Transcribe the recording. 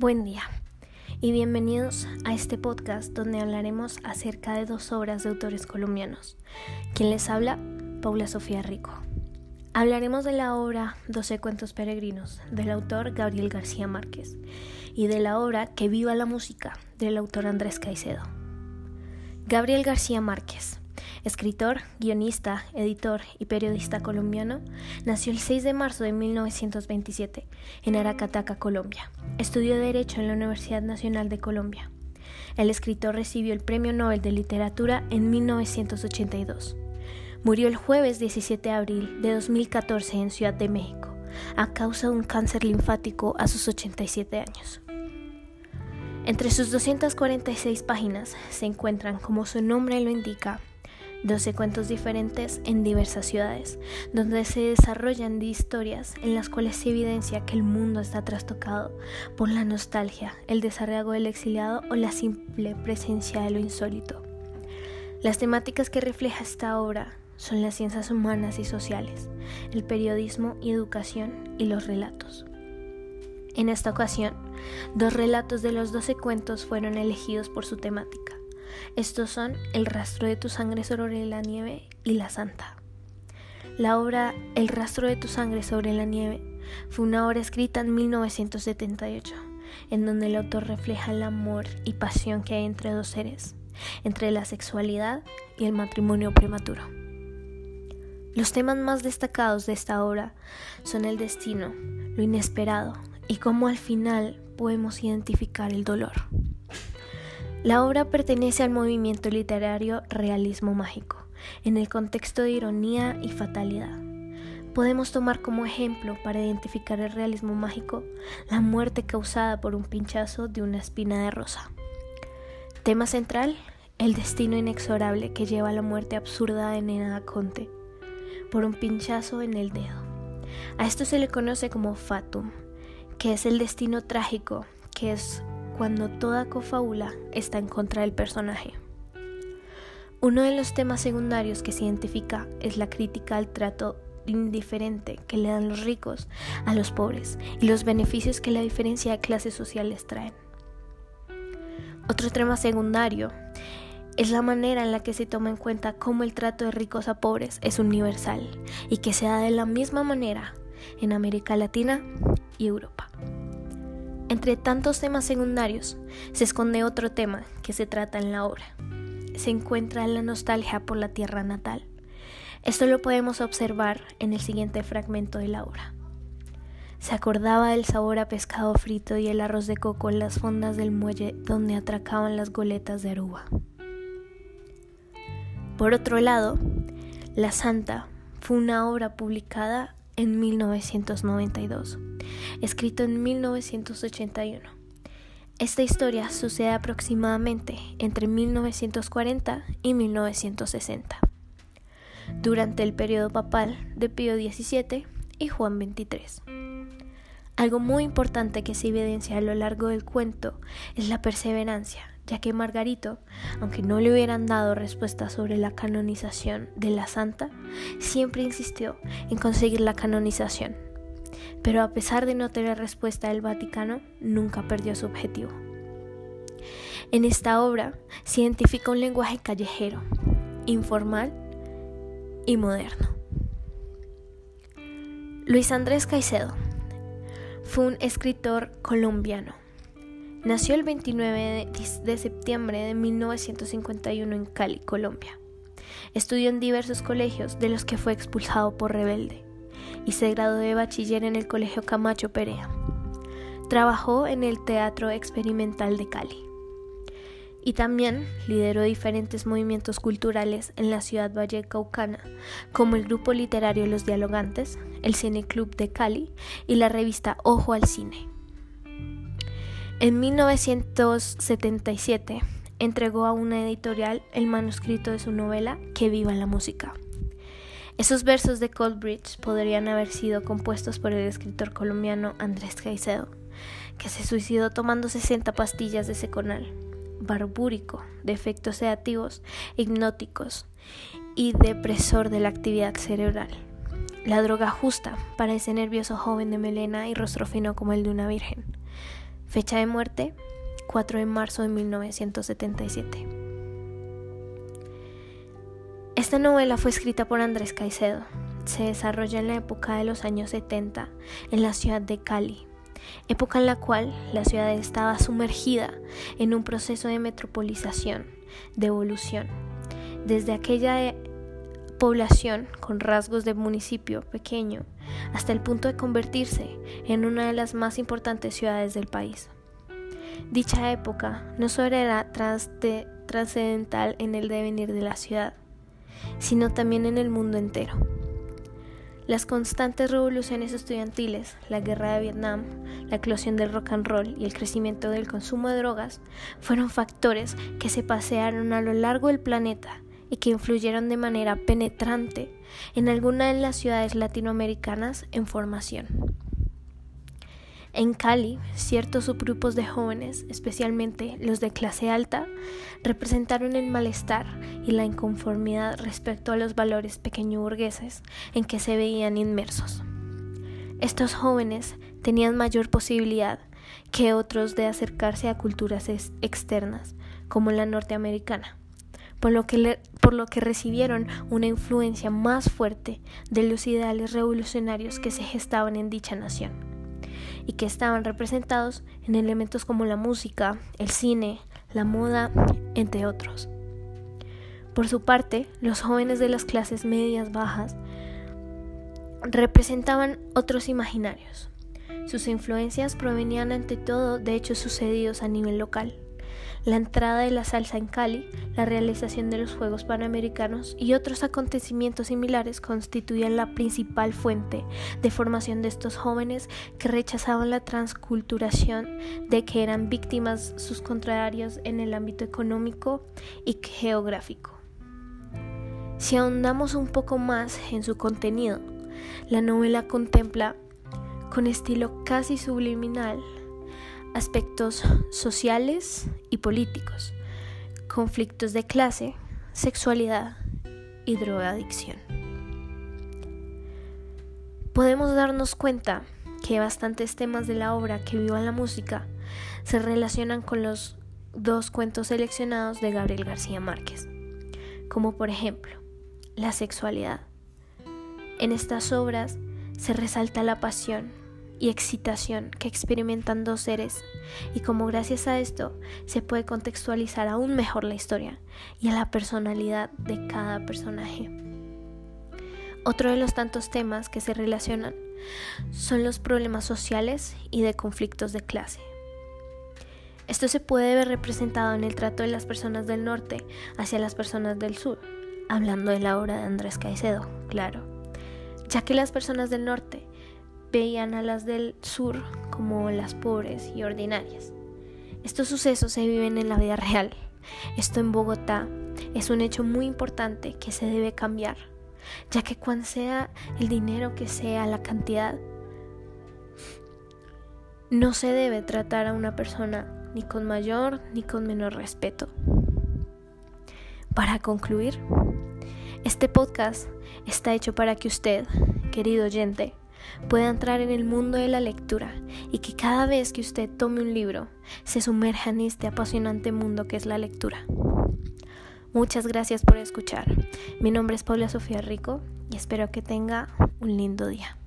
Buen día y bienvenidos a este podcast donde hablaremos acerca de dos obras de autores colombianos. Quien les habla, Paula Sofía Rico. Hablaremos de la obra Doce Cuentos Peregrinos del autor Gabriel García Márquez y de la obra Que viva la música del autor Andrés Caicedo. Gabriel García Márquez Escritor, guionista, editor y periodista colombiano, nació el 6 de marzo de 1927 en Aracataca, Colombia. Estudió Derecho en la Universidad Nacional de Colombia. El escritor recibió el Premio Nobel de Literatura en 1982. Murió el jueves 17 de abril de 2014 en Ciudad de México a causa de un cáncer linfático a sus 87 años. Entre sus 246 páginas se encuentran, como su nombre lo indica, 12 cuentos diferentes en diversas ciudades, donde se desarrollan historias en las cuales se evidencia que el mundo está trastocado por la nostalgia, el desarraigo del exiliado o la simple presencia de lo insólito. Las temáticas que refleja esta obra son las ciencias humanas y sociales, el periodismo y educación y los relatos. En esta ocasión, dos relatos de los 12 cuentos fueron elegidos por su temática. Estos son El rastro de tu sangre sobre la nieve y La Santa. La obra El rastro de tu sangre sobre la nieve fue una obra escrita en 1978, en donde el autor refleja el amor y pasión que hay entre dos seres, entre la sexualidad y el matrimonio prematuro. Los temas más destacados de esta obra son el destino, lo inesperado y cómo al final podemos identificar el dolor. La obra pertenece al movimiento literario realismo mágico, en el contexto de ironía y fatalidad. Podemos tomar como ejemplo para identificar el realismo mágico la muerte causada por un pinchazo de una espina de rosa. Tema central, el destino inexorable que lleva a la muerte absurda de Nena Conte por un pinchazo en el dedo. A esto se le conoce como fatum, que es el destino trágico, que es cuando toda cofábula está en contra del personaje. Uno de los temas secundarios que se identifica es la crítica al trato indiferente que le dan los ricos a los pobres y los beneficios que la diferencia de clases sociales traen. Otro tema secundario es la manera en la que se toma en cuenta cómo el trato de ricos a pobres es universal y que se da de la misma manera en América Latina y Europa. Entre tantos temas secundarios se esconde otro tema que se trata en la obra. Se encuentra la nostalgia por la tierra natal. Esto lo podemos observar en el siguiente fragmento de la obra. Se acordaba del sabor a pescado frito y el arroz de coco en las fondas del muelle donde atracaban las goletas de Aruba. Por otro lado, La Santa fue una obra publicada en 1992 escrito en 1981. Esta historia sucede aproximadamente entre 1940 y 1960, durante el periodo papal de Pío XVII y Juan XXIII. Algo muy importante que se evidencia a lo largo del cuento es la perseverancia, ya que Margarito, aunque no le hubieran dado respuesta sobre la canonización de la santa, siempre insistió en conseguir la canonización pero a pesar de no tener respuesta del Vaticano, nunca perdió su objetivo. En esta obra se identifica un lenguaje callejero, informal y moderno. Luis Andrés Caicedo fue un escritor colombiano. Nació el 29 de septiembre de 1951 en Cali, Colombia. Estudió en diversos colegios de los que fue expulsado por rebelde y se graduó de bachiller en el Colegio Camacho Perea. Trabajó en el Teatro Experimental de Cali y también lideró diferentes movimientos culturales en la ciudad vallecaucana, como el grupo literario Los Dialogantes, el Cine Club de Cali y la revista Ojo al Cine. En 1977 entregó a una editorial el manuscrito de su novela Que viva la música. Esos versos de Coldbridge podrían haber sido compuestos por el escritor colombiano Andrés Caicedo, que se suicidó tomando 60 pastillas de seconal, barbúrico, de efectos sedativos, hipnóticos y depresor de la actividad cerebral. La droga justa para ese nervioso joven de melena y rostro fino como el de una virgen. Fecha de muerte 4 de marzo de 1977. Esta novela fue escrita por Andrés Caicedo. Se desarrolla en la época de los años 70 en la ciudad de Cali, época en la cual la ciudad estaba sumergida en un proceso de metropolización, de evolución. Desde aquella e-, población con rasgos de municipio pequeño hasta el punto de convertirse en una de las más importantes ciudades del país. Dicha época no solo era trascendental en el devenir de la ciudad, sino también en el mundo entero. Las constantes revoluciones estudiantiles, la guerra de Vietnam, la eclosión del rock and roll y el crecimiento del consumo de drogas fueron factores que se pasearon a lo largo del planeta y que influyeron de manera penetrante en algunas de las ciudades latinoamericanas en formación. En Cali, ciertos subgrupos de jóvenes, especialmente los de clase alta, representaron el malestar y la inconformidad respecto a los valores pequeño burgueses en que se veían inmersos. Estos jóvenes tenían mayor posibilidad que otros de acercarse a culturas externas, como la norteamericana, por lo, que por lo que recibieron una influencia más fuerte de los ideales revolucionarios que se gestaban en dicha nación y que estaban representados en elementos como la música, el cine, la moda, entre otros. Por su parte, los jóvenes de las clases medias bajas representaban otros imaginarios. Sus influencias provenían ante todo de hechos sucedidos a nivel local, la entrada de la salsa en Cali, la realización de los Juegos Panamericanos y otros acontecimientos similares constituían la principal fuente de formación de estos jóvenes que rechazaban la transculturación de que eran víctimas sus contrarios en el ámbito económico y geográfico. Si ahondamos un poco más en su contenido, la novela contempla con estilo casi subliminal aspectos sociales y políticos, conflictos de clase, sexualidad y drogadicción. Podemos darnos cuenta que bastantes temas de la obra que viva la música se relacionan con los dos cuentos seleccionados de Gabriel García Márquez, como por ejemplo la sexualidad. En estas obras se resalta la pasión, y excitación que experimentan dos seres y como gracias a esto se puede contextualizar aún mejor la historia y a la personalidad de cada personaje. Otro de los tantos temas que se relacionan son los problemas sociales y de conflictos de clase. Esto se puede ver representado en el trato de las personas del norte hacia las personas del sur, hablando de la obra de Andrés Caicedo, claro, ya que las personas del norte veían a las del sur como las pobres y ordinarias. Estos sucesos se viven en la vida real. Esto en Bogotá es un hecho muy importante que se debe cambiar, ya que cuando sea el dinero que sea la cantidad, no se debe tratar a una persona ni con mayor ni con menor respeto. Para concluir, este podcast está hecho para que usted, querido oyente, pueda entrar en el mundo de la lectura y que cada vez que usted tome un libro se sumerja en este apasionante mundo que es la lectura. Muchas gracias por escuchar. Mi nombre es Paula Sofía Rico y espero que tenga un lindo día.